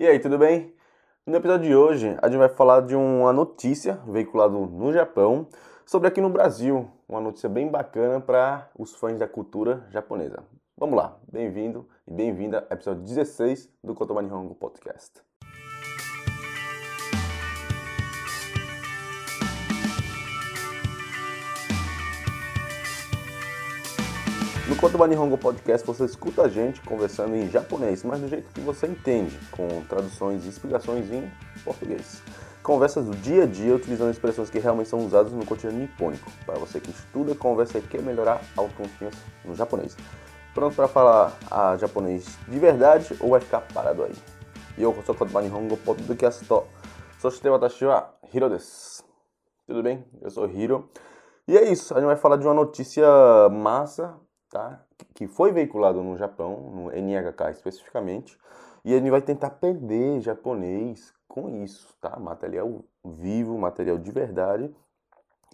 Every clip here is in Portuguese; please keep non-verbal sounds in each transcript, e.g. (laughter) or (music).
E aí, tudo bem? No episódio de hoje, a gente vai falar de uma notícia veiculada no Japão sobre aqui no Brasil, uma notícia bem bacana para os fãs da cultura japonesa. Vamos lá, bem-vindo e bem-vinda ao episódio 16 do Kotoba Nihongo Podcast. No Kotoba Nihongo Podcast você escuta a gente conversando em japonês, mas do jeito que você entende, com traduções e explicações em português. Conversas do dia a dia utilizando expressões que realmente são usadas no cotidiano nipônico, para você que estuda, conversa e quer melhorar a autoconfiança no japonês. Pronto para falar a japonês de verdade ou vai ficar parado aí? Eu sou Kotoba Nihongo Podcast. Soshite watashi wa Hiro desu. Tudo bem? Eu sou Hiro. E é isso, a gente vai falar de uma notícia massa tá? que foi veiculado no Japão, no NHK especificamente, e ele vai tentar aprender japonês com isso, tá? Material vivo, material de verdade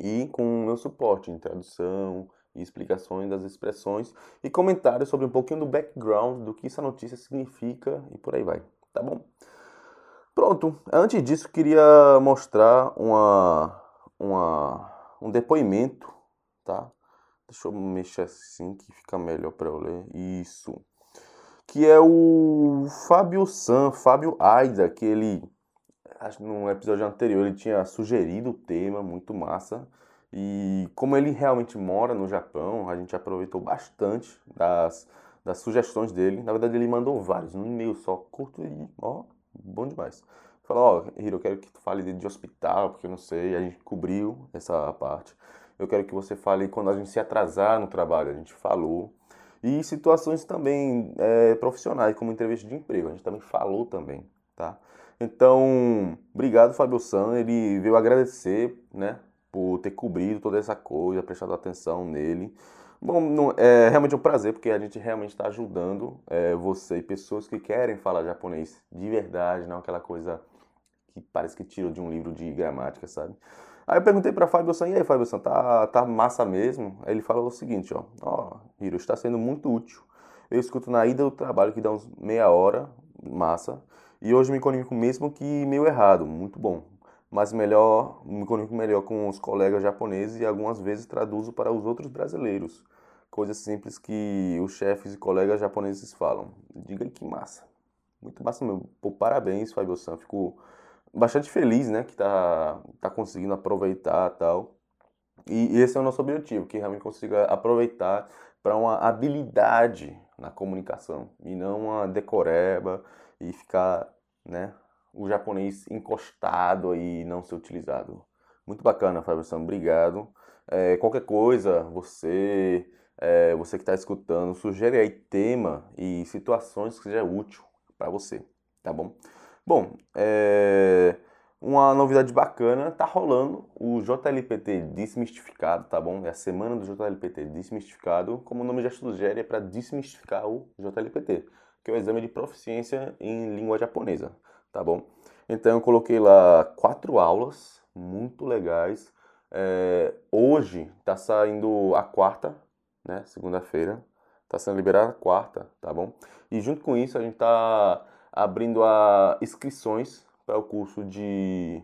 e com o meu suporte em tradução e explicações das expressões e comentários sobre um pouquinho do background do que essa notícia significa e por aí vai, tá bom? Pronto, antes disso queria mostrar uma, uma, um depoimento, tá? Deixa eu mexer assim que fica melhor para eu ler. Isso. Que é o Fábio San, Fábio Aida, que ele, acho num episódio anterior, ele tinha sugerido o tema, muito massa. E como ele realmente mora no Japão, a gente aproveitou bastante das, das sugestões dele. Na verdade, ele mandou vários, num e-mail só, curto e, ó, bom demais. Falou, ó, oh, Hiro, eu quero que tu fale de hospital, porque eu não sei. A gente cobriu essa parte eu quero que você fale quando a gente se atrasar no trabalho, a gente falou. E situações também é, profissionais, como entrevista de emprego, a gente também falou também, tá? Então, obrigado, Fábio San, ele veio agradecer, né, por ter cobrido toda essa coisa, prestado atenção nele. Bom, não, é realmente um prazer, porque a gente realmente está ajudando é, você e pessoas que querem falar japonês de verdade, não aquela coisa que parece que tira de um livro de gramática, sabe? Aí eu perguntei para Fábio San, e aí Fábio San, tá, tá massa mesmo? Aí ele falou o seguinte, ó, ó, Hiro, está sendo muito útil. Eu escuto na ida do trabalho que dá uns meia hora, massa, e hoje me comunico mesmo que meio errado, muito bom. Mas melhor, me comunico melhor com os colegas japoneses e algumas vezes traduzo para os outros brasileiros. Coisas simples que os chefes e colegas japoneses falam. Diga aí que massa. Muito massa mesmo. Pô, parabéns, Fábio San. Fico bastante feliz, né, que tá, tá conseguindo aproveitar tal. E, e esse é o nosso objetivo, que realmente consiga aproveitar para uma habilidade na comunicação e não uma decoreba e ficar, né, o japonês encostado e não ser utilizado. Muito bacana, Fábio obrigado. É, qualquer coisa, você, é, você que está escutando, sugere aí tema e situações que seja útil para você, tá bom? Bom, é... uma novidade bacana, tá rolando o JLPT Desmistificado, tá bom? É a semana do JLPT Desmistificado, como o nome já sugere, é para desmistificar o JLPT, que é o exame de proficiência em língua japonesa, tá bom? Então eu coloquei lá quatro aulas muito legais. É... hoje tá saindo a quarta, né? Segunda-feira, tá sendo liberada a quarta, tá bom? E junto com isso a gente tá abrindo a inscrições para o curso de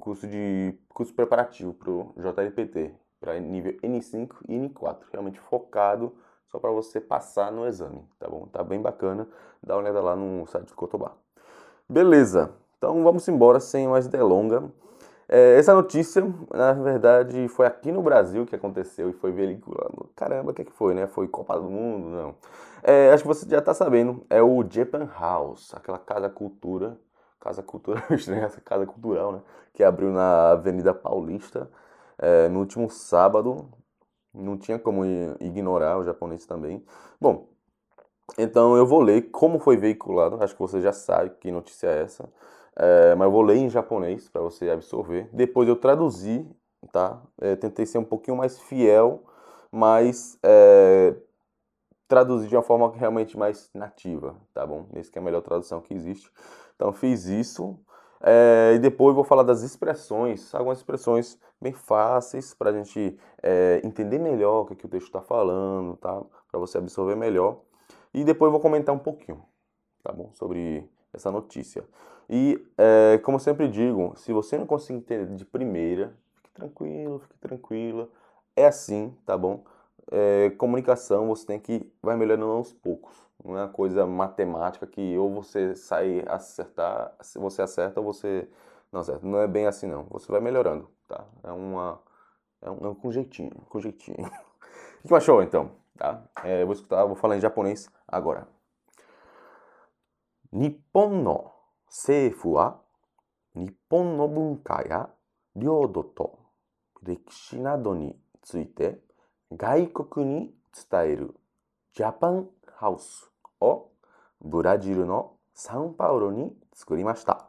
curso de curso preparativo para o JLPT, para nível N5 e N4, realmente focado só para você passar no exame, tá bom? Tá bem bacana, dá uma olhada lá no site do Cotobá. Beleza, então vamos embora sem mais delonga. É, essa notícia, na verdade, foi aqui no Brasil que aconteceu e foi veiculado. Caramba, o que, é que foi, né? Foi Copa do Mundo? Não. É, acho que você já está sabendo, é o Japan House, aquela casa cultura, casa cultura, (laughs) essa casa cultural, né? Que abriu na Avenida Paulista é, no último sábado. Não tinha como ignorar o japonês também. Bom, então eu vou ler como foi veiculado. Acho que você já sabe que notícia é essa. É, mas eu vou ler em japonês para você absorver. Depois eu traduzi, tá? É, tentei ser um pouquinho mais fiel, mas é, traduzir de uma forma realmente mais nativa, tá bom? Esse que é a melhor tradução que existe. Então fiz isso. É, e depois vou falar das expressões, algumas expressões bem fáceis para a gente é, entender melhor o que, que o texto está falando, tá? Para você absorver melhor. E depois vou comentar um pouquinho, tá bom? Sobre essa notícia. E, é, como eu sempre digo, se você não conseguir entender de primeira, fique tranquilo, fique tranquila. É assim, tá bom? é, comunicação você tem que vai melhorando aos poucos. Não é uma coisa matemática que ou você sai acertar, você acerta ou você não acerta. Não é bem assim não. Você vai melhorando, tá? É uma é um, é um. (laughs) O que achou então? Tá? É, vou escutar, vou falar em japonês agora. Nippon no seifu wa Nippon no bunka ya ryodo to rekishi nado ni tsuite 外国に伝えるジャパンハウスをブラジルのサンパウロに作りました。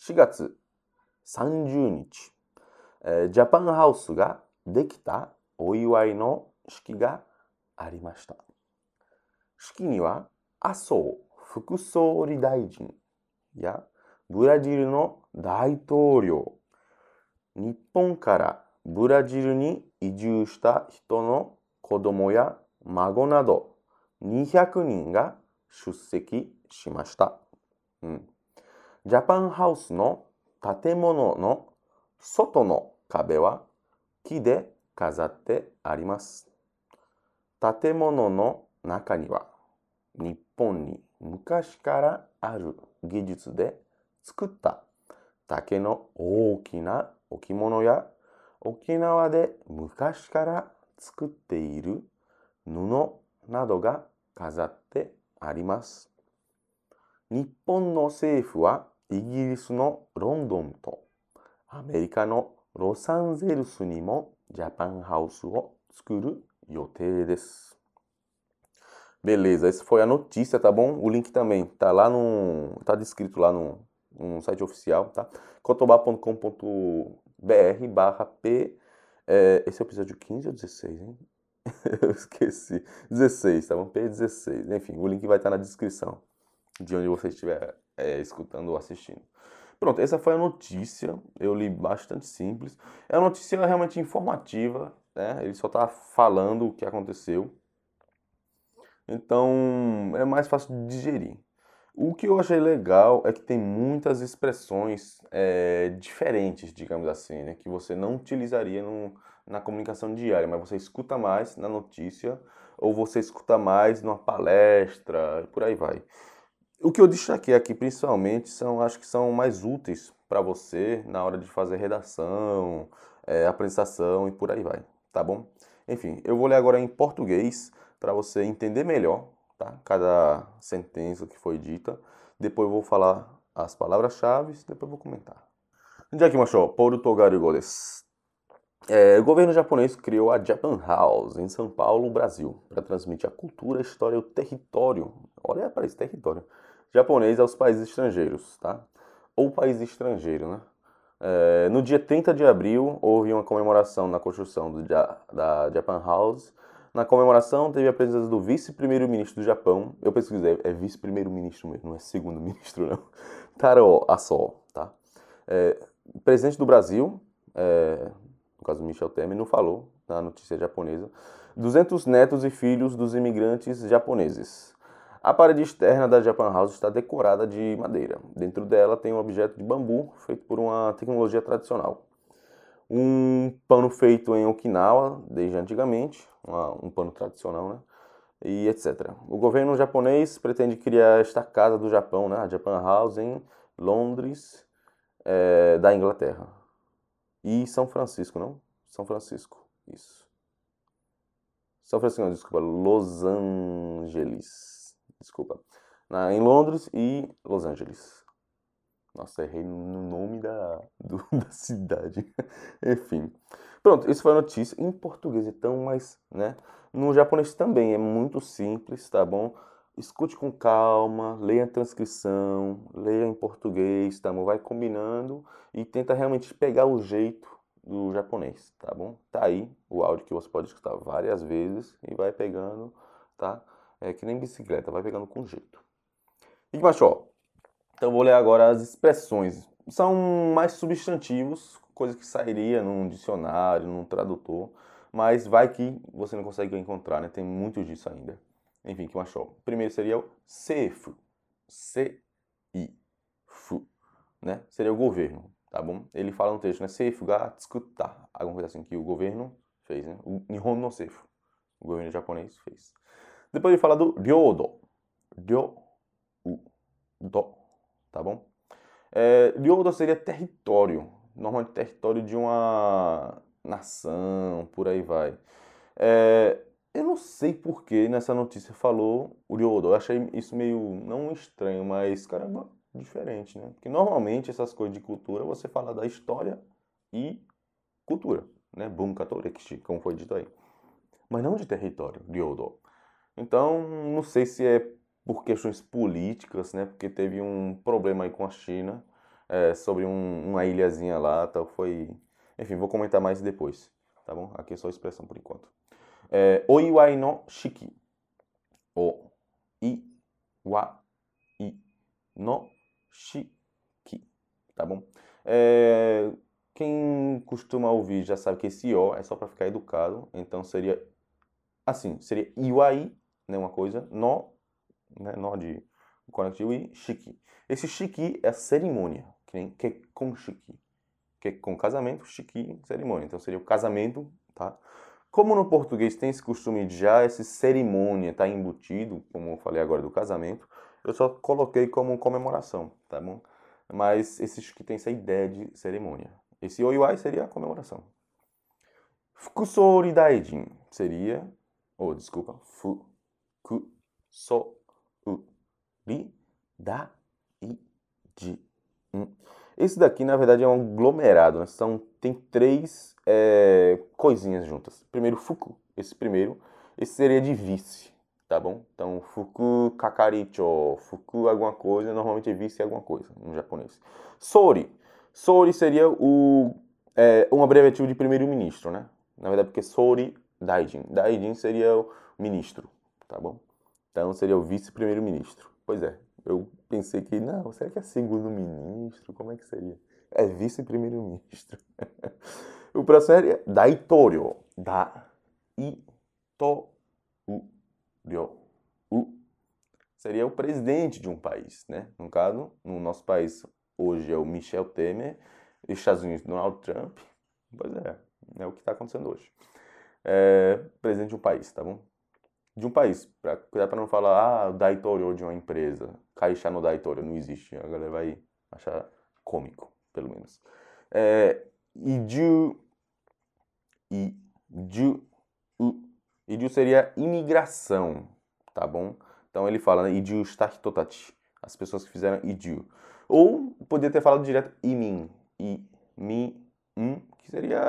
4月30日、ジャパンハウスができたお祝いの式がありました。式には麻生副総理大臣やブラジルの大統領、日本からブラジルに移住した人の子供や孫など200人が出席しました。うん、ジャパンハウスの建物の外の壁は木で飾ってあります。建物の中には日本に昔からある技術で作った竹の大きな置物や沖縄で昔から作っている布などが飾ってあります。日本の政府はイギリスのロンドンとアメリカのロサンゼルスにもジャパンハウスを作る予定です。Beleza, essa foi a notícia, tá bom? O link também tá lá no. tá descrito lá no, no site oficial, tá? cotobá.com.br barra P. É, esse é o episódio 15 ou 16, hein? (laughs) Eu esqueci. 16, tá bom? P16. Enfim, o link vai estar na descrição de onde você estiver é, escutando ou assistindo. Pronto, essa foi a notícia. Eu li bastante simples. É uma notícia realmente informativa, né? Ele só está falando o que aconteceu. Então é mais fácil de digerir. O que eu achei legal é que tem muitas expressões é, diferentes, digamos assim, né? que você não utilizaria no, na comunicação diária, mas você escuta mais na notícia ou você escuta mais numa palestra, por aí vai. O que eu destaquei aqui principalmente são, acho que são mais úteis para você na hora de fazer redação, é, apresentação e por aí vai, tá bom? Enfim, eu vou ler agora em português para você entender melhor, tá? Cada sentença que foi dita. Depois vou falar as palavras-chave, depois vou comentar. Jakimasho, Portugal desu. É, o governo japonês criou a Japan House em São Paulo, Brasil, para transmitir a cultura, a história e o território. Olha para esse território japonês aos países estrangeiros, tá? Ou país estrangeiro, né? É, no dia 30 de abril, houve uma comemoração na construção do, da Japan House. Na comemoração, teve a presença do vice-primeiro-ministro do Japão. Eu pesquisei, é vice-primeiro-ministro mesmo, não é segundo-ministro, (laughs) não. Taro Aso, tá? É, presidente do Brasil, é, no caso Michel Temer, não falou na notícia japonesa. 200 netos e filhos dos imigrantes japoneses. A parede externa da Japan House está decorada de madeira. Dentro dela tem um objeto de bambu feito por uma tecnologia tradicional. Um pano feito em Okinawa desde antigamente, um pano tradicional, né? E etc. O governo japonês pretende criar esta casa do Japão, né? a Japan House, em Londres, é, da Inglaterra. E São Francisco, não? São Francisco, isso. São Francisco, não, desculpa, Los Angeles desculpa, na, em Londres e Los Angeles. Nossa, errei no nome da, (laughs) do, da cidade. Enfim. Pronto, isso foi a notícia. Em português, então, mas, né? No japonês também é muito simples, tá bom? Escute com calma, leia a transcrição, leia em português, tá bom? Vai combinando e tenta realmente pegar o jeito do japonês, tá bom? Tá aí o áudio que você pode escutar várias vezes e vai pegando, tá? É que nem bicicleta, vai pegando com jeito. E macho, então eu vou ler agora as expressões. São mais substantivos, coisa que sairia num dicionário, num tradutor, mas vai que você não consegue encontrar, né? Tem muito disso ainda. Enfim, que macho. Primeiro seria o sefu. se i fu, né? Seria o governo, tá bom? Ele fala no texto, né? Seifu ga tsukuta, alguma coisa assim que o governo fez, né? O Nihon no Seifu, o governo japonês fez. Depois ele fala do ryodo, ryo, u, do, tá bom? É, seria território, normalmente território de uma nação, por aí vai. É, eu não sei por que nessa notícia falou o Ryodo. Eu achei isso meio, não estranho, mas caramba, diferente, né? Porque normalmente essas coisas de cultura você fala da história e cultura, né? Torekishi, como foi dito aí. Mas não de território, Ryodo. Então, não sei se é por questões políticas, né? Porque teve um problema aí com a China é, sobre um, uma ilhazinha lá, tal. Foi. Enfim, vou comentar mais depois, tá bom? Aqui é só expressão por enquanto. É, oiwai no shiki. O i wa i no shiki. Tá bom? É, quem costuma ouvir já sabe que esse o é só para ficar educado. Então seria assim, seria iwai, né, uma coisa, no, né, no de conectivo e shiki. Esse shiki é a cerimônia, que nem que com shiki. Que com casamento, shiki, cerimônia. Então seria o casamento, tá? Como no português tem esse costume de já esse cerimônia tá embutido, como eu falei agora do casamento, eu só coloquei como comemoração, tá bom? Mas esses que tem essa ideia de cerimônia. Esse oiwai seria a comemoração. Fukusori daijin seria, ou oh, desculpa, fukusori daijin. Esse daqui, na verdade, é um aglomerado. Né? São, tem três é, coisinhas juntas. Primeiro, fuku. Esse primeiro, esse seria de vice, tá bom? Então, fuku kakaricho, fuku alguma coisa, normalmente é vice alguma coisa no japonês. Sori. Sori seria o, é, um abreviativo de primeiro-ministro, né? Na verdade, porque Sori Daijin. Daijin seria o ministro, tá bom? Então, seria o vice-primeiro-ministro. Pois é, eu pensei que, não, será que é segundo ministro? Como é que seria? É vice-primeiro-ministro. (laughs) o próximo seria Daitorio. Da-i-to-u-ryo. U seria o presidente de um país, né? No caso, no nosso país hoje é o Michel Temer, e Estados Unidos Donald Trump. Pois é, é o que está acontecendo hoje. É, presidente de um país, tá bom? De um país. Pra, para não falar, ah, Daitorio de uma empresa. Caixa no Daitorio, não existe. A galera vai achar cômico, pelo menos. É, Iju. Iju. Iju seria imigração, tá bom? Então ele fala, né? Iju Startotachi. As pessoas que fizeram Iju. Ou poderia ter falado direto Imin. I, mi, um, que seria.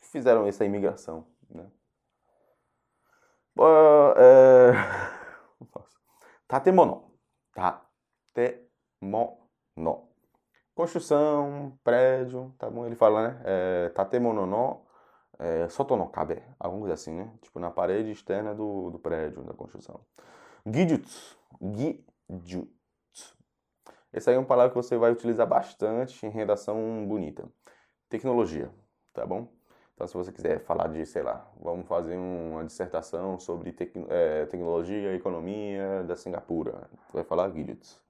Fizeram essa imigração, né? É... (laughs) Tatemono. Tatemono. Construção, prédio, tá bom? Ele fala, né? É, tatemono no é, soto no kabe. Alguma coisa assim, né? Tipo, na parede externa do, do prédio, da construção. Gijutsu. Gijutsu. Essa aí é uma palavra que você vai utilizar bastante em redação bonita. Tecnologia, tá bom? Então, se você quiser falar de, sei lá, vamos fazer uma dissertação sobre tec é, tecnologia e economia da Singapura, vai falar Gilets.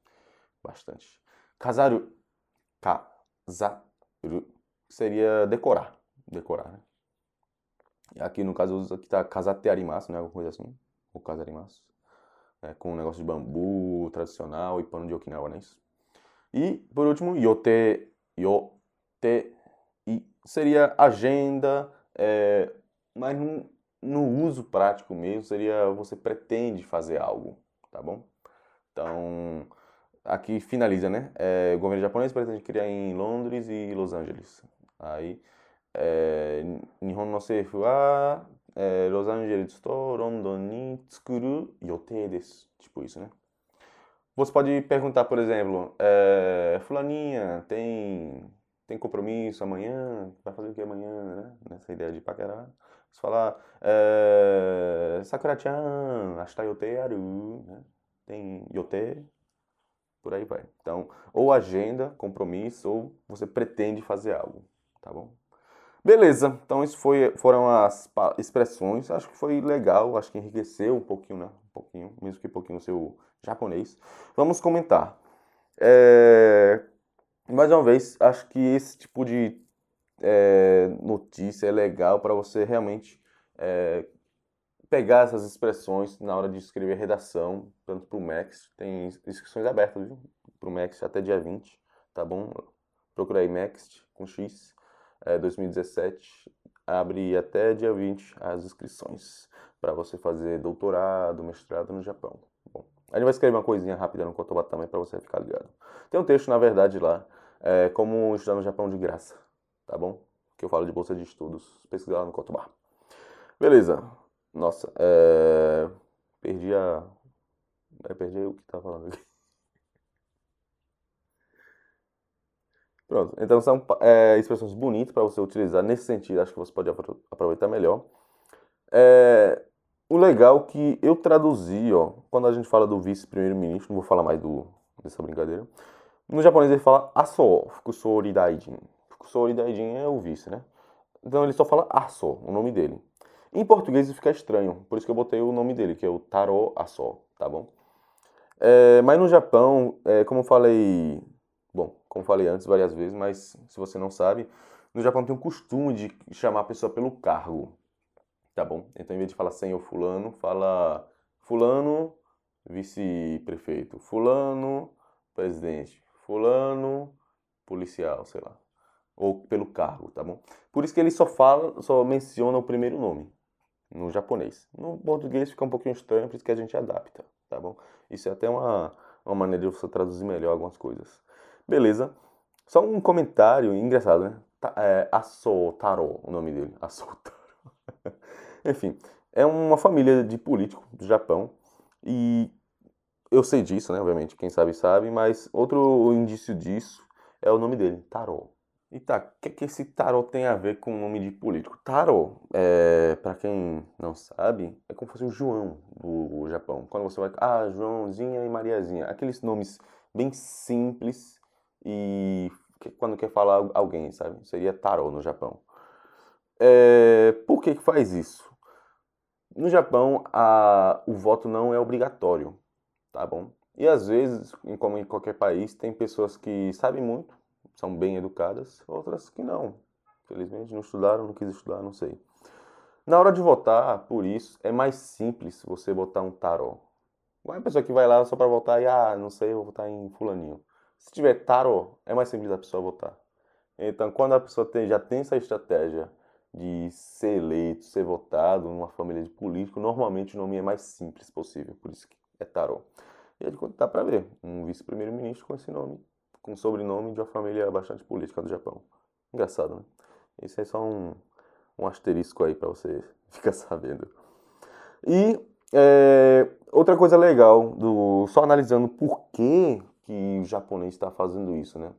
Bastante. Kazaru. Kazaru. Seria decorar. Decorar, né? Aqui, no caso, aqui tá kazate arimasu, né? Alguma coisa assim. Ou kasarimasu. É, com um negócio de bambu tradicional e pano de Okinawa, não é isso? E, por último, yote. Yote seria agenda, é, mas no, no, uso prático mesmo seria você pretende fazer algo, tá bom? Então, aqui finaliza, né? É, o governo japonês pretende criar em Londres e Los Angeles. Aí, é, Nihon no seifu wa é, Los Angeles to London ni tsukuru yotei desu. Tipo isso, né? Você pode perguntar, por exemplo, é, Fulaninha, tem tem compromisso amanhã, vai fazer o que amanhã, né? Nessa ideia de paquerar. Você falar, é, Sakura-chan, ashita yote aru, né? Tem yote, por aí vai. Então, ou agenda, compromisso, ou você pretende fazer algo, tá bom? Beleza, então isso foi, foram as expressões, acho que foi legal, acho que enriqueceu um pouquinho, né? pouquinho, mesmo que pouquinho no seu japonês. Vamos comentar. É... Mais uma vez, acho que esse tipo de é, notícia é legal para você realmente é, pegar essas expressões na hora de escrever redação, tanto para o Max, tem inscrições abertas para o Max até dia 20, tá bom? Procura aí Max com X, é, 2017, abre até dia 20 as inscrições para você fazer doutorado, mestrado no Japão. A gente vai escrever uma coisinha rápida no Kotoba também para você ficar ligado. Tem um texto, na verdade, lá, é, como estudar no Japão de graça, tá bom? Que eu falo de bolsa de estudos, pesquisa lá no Kotoba. Beleza. Nossa, é... perdi a... É, perdi o que tá falando aqui. (laughs) Pronto, então são é, expressões bonitas para você utilizar nesse sentido, acho que você pode aproveitar melhor. É, o legal que eu traduzi, ó, quando a gente fala do vice-primeiro-ministro, não vou falar mais do, dessa brincadeira, no japonês ele fala aso, fukusori daijin. Fukusori daijin é o vice, né? Então ele só fala aso, o nome dele. Em português fica estranho, por isso que eu botei o nome dele, que é o Taro Aso, tá bom? É, mas no Japão, é, como eu falei, bom, como falei antes várias vezes, mas se você não sabe, no Japão tem um costume de chamar a pessoa pelo cargo, tá bom? Então, em vez de falar senhor fulano, fala fulano vice-prefeito, fulano presidente, fulano policial, sei lá, ou pelo cargo, tá bom? Por isso que ele só fala, só menciona o primeiro nome no japonês. No português fica um pouquinho estranho, por isso que a gente adapta, tá bom? Isso é até uma, uma maneira de você traduzir melhor algumas coisas. Beleza. Só um comentário engraçado, né? É Asotaro, o nome dele. (laughs) Asotaro. Enfim, é uma família de políticos do Japão e eu sei disso, né? Obviamente, quem sabe sabe, mas outro indício disso é o nome dele, Taro. E tá, o que, que esse tarot tem a ver com o nome de político? Tarot, é, para quem não sabe, é como se fosse o João do Japão. Quando você vai. Ah, Joãozinha e Mariazinha. Aqueles nomes bem simples e quando quer falar alguém, sabe? Seria tarot no Japão. É, por que, que faz isso? No Japão, a, o voto não é obrigatório, tá bom? E às vezes, como em qualquer país, tem pessoas que sabem muito são bem educadas, outras que não. Felizmente não estudaram, não quis estudar, não sei. Na hora de votar, por isso, é mais simples você botar um tarô. Não é pessoa que vai lá só para votar e, ah, não sei, vou votar em fulaninho. Se tiver tarô, é mais simples a pessoa votar. Então, quando a pessoa tem, já tem essa estratégia de ser eleito, ser votado numa família de político, normalmente o nome é mais simples possível, por isso que é tarô. E aí dá para ver, um vice-primeiro-ministro com esse nome com sobrenome de uma família bastante política do Japão. Engraçado, né? Isso é só um, um asterisco aí para você (laughs) ficar sabendo. E é, outra coisa legal, do, só analisando por que, que o japonês está fazendo isso, né?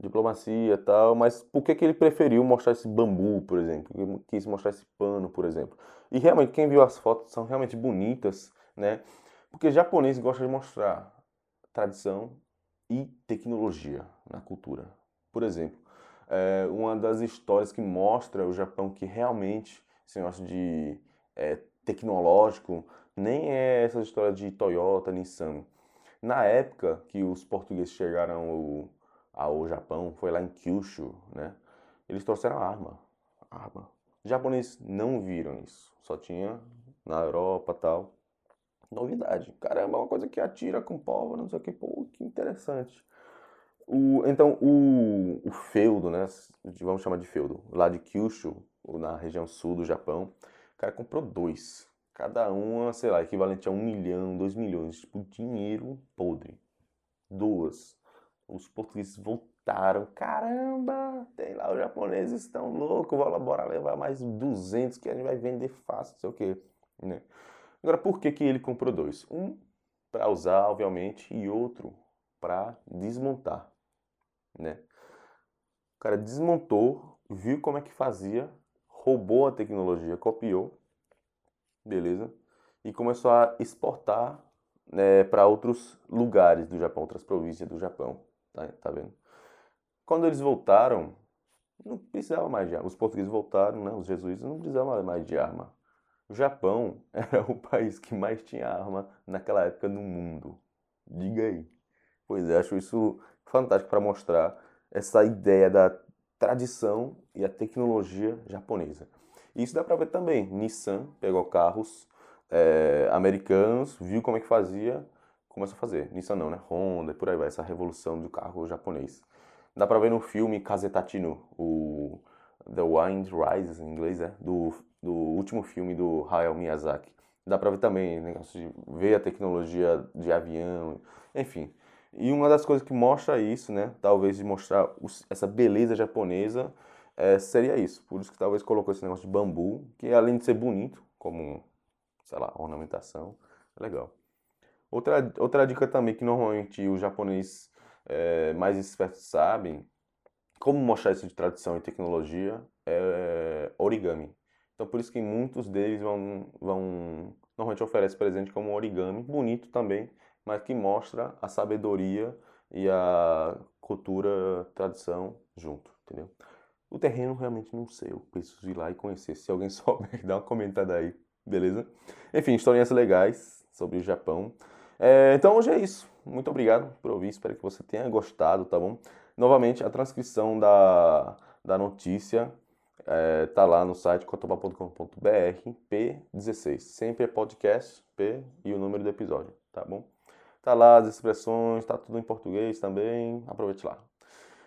Diplomacia tal, mas por que, que ele preferiu mostrar esse bambu, por exemplo? Quis mostrar esse pano, por exemplo. E realmente, quem viu as fotos são realmente bonitas, né? Porque japonês gosta de mostrar tradição, e tecnologia na cultura. Por exemplo, é, uma das histórias que mostra o Japão que realmente esse negócio de é, tecnológico nem é essa história de Toyota, Nissan. Na época que os portugueses chegaram ao, ao Japão, foi lá em Kyushu, né? Eles trouxeram arma, arma. Os japoneses não viram isso, só tinha na Europa tal novidade. Caramba, é uma coisa que atira com pólvora, não sei o que, pô, que interessante. O, então, o, o feudo, né, vamos chamar de feudo, lá de Kyushu, na região sul do Japão, o cara comprou dois. Cada uma, sei lá, equivalente a um milhão, dois milhões, tipo, dinheiro podre. Duas. Os portugueses voltaram. Caramba, tem lá, os japoneses estão loucos, bora levar mais 200 que a gente vai vender fácil, não sei o que, né? Agora, por que, que ele comprou dois? Um para usar, obviamente, e outro para desmontar, né? O cara desmontou, viu como é que fazia, roubou a tecnologia, copiou, beleza? E começou a exportar né, para outros lugares do Japão, outras províncias do Japão, tá, tá vendo? Quando eles voltaram, não precisava mais de arma. Os portugueses voltaram, né, os jesuítas não precisavam mais de arma O Japão (laughs) era o país que mais tinha arma naquela época no mundo. Diga aí. Pois é, acho isso fantástico para mostrar essa ideia da tradição e a tecnologia japonesa. Isso dá para ver também. Nissan pegou carros é, americanos, viu como é que fazia, começou a fazer. Nissan não, né? Honda e por aí vai, essa revolução do carro japonês. Dá para ver no filme Kazetatino, o The Wind Rises, em inglês, é, do, do último filme do Hayao Miyazaki. Dá para ver também, negócio de ver a tecnologia de avião, enfim. E uma das coisas que mostra isso, né, talvez de mostrar os, essa beleza japonesa, é, seria isso. Por isso que talvez colocou esse negócio de bambu, que além de ser bonito, como, sei lá, ornamentação, é legal. Outra, outra dica também que normalmente os japoneses é, mais espertos sabem, como mostrar isso de tradição e tecnologia, é origami. Então por isso que muitos deles vão, vão normalmente oferecem presente como origami, bonito também, mas que mostra a sabedoria e a cultura, tradição junto, entendeu? O terreno realmente não sei, eu preciso ir lá e conhecer. Se alguém (laughs) souber, dá uma comentada aí, beleza? Enfim, historinhas legais sobre o Japão. É, então hoje é isso. Muito obrigado por ouvir, espero que você tenha gostado, tá bom? Novamente, a transcrição da, da notícia é, tá lá no site cotoba.com.br P16. Sempre é podcast, P e o número do episódio, tá bom? Tá lá as expressões, tá tudo em português também, aproveite lá.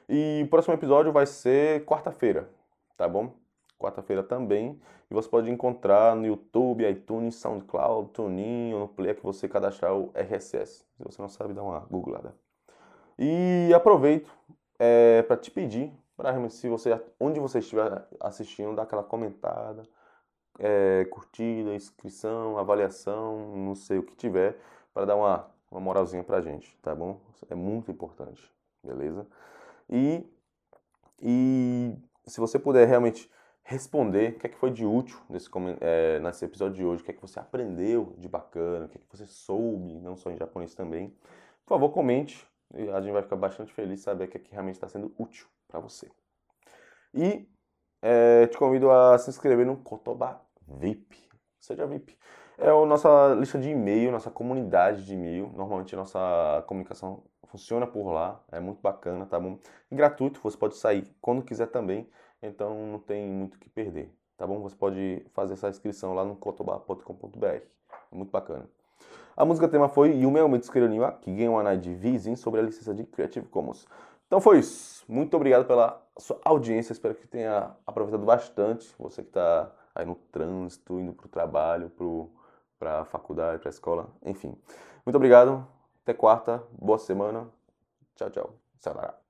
E o próximo episódio vai ser quarta-feira, tá bom? Quarta-feira também. E você pode encontrar no YouTube, iTunes, SoundCloud, TuneIn ou no player que você cadastrar o RSS. Se você não sabe, dá uma googlada. E aproveito é, para te pedir, para se você, onde você estiver assistindo, dar aquela comentada, é, curtida, inscrição, avaliação, não sei o que tiver, para dar uma, uma moralzinha pra gente, tá bom? É muito importante, beleza? E, e se você puder realmente responder o que é que foi de útil nesse, é, nesse episódio de hoje, o que é que você aprendeu de bacana, o que é que você soube, não só em japonês também, por favor, comente. A gente vai ficar bastante feliz saber que, é que realmente está sendo útil para você. E é, te convido a se inscrever no Kotoba VIP. Seja VIP. É a nossa lista de e-mail, nossa comunidade de e-mail. Normalmente a nossa comunicação funciona por lá. É muito bacana, tá bom? E gratuito, você pode sair quando quiser também. Então não tem muito o que perder, tá bom? Você pode fazer essa inscrição lá no kotoba.com.br. É muito bacana. A música tema foi Yume Mitsukeru Niwa Kigen Wanai de Vizin sobre a licença de Creative Commons. Então foi isso. Muito obrigado pela sua audiência. Espero que tenha aproveitado bastante. Você que está aí no trânsito, indo para o trabalho, para a faculdade, para a escola, enfim. Muito obrigado. Até quarta. Boa semana. Tchau, tchau. Sayonara.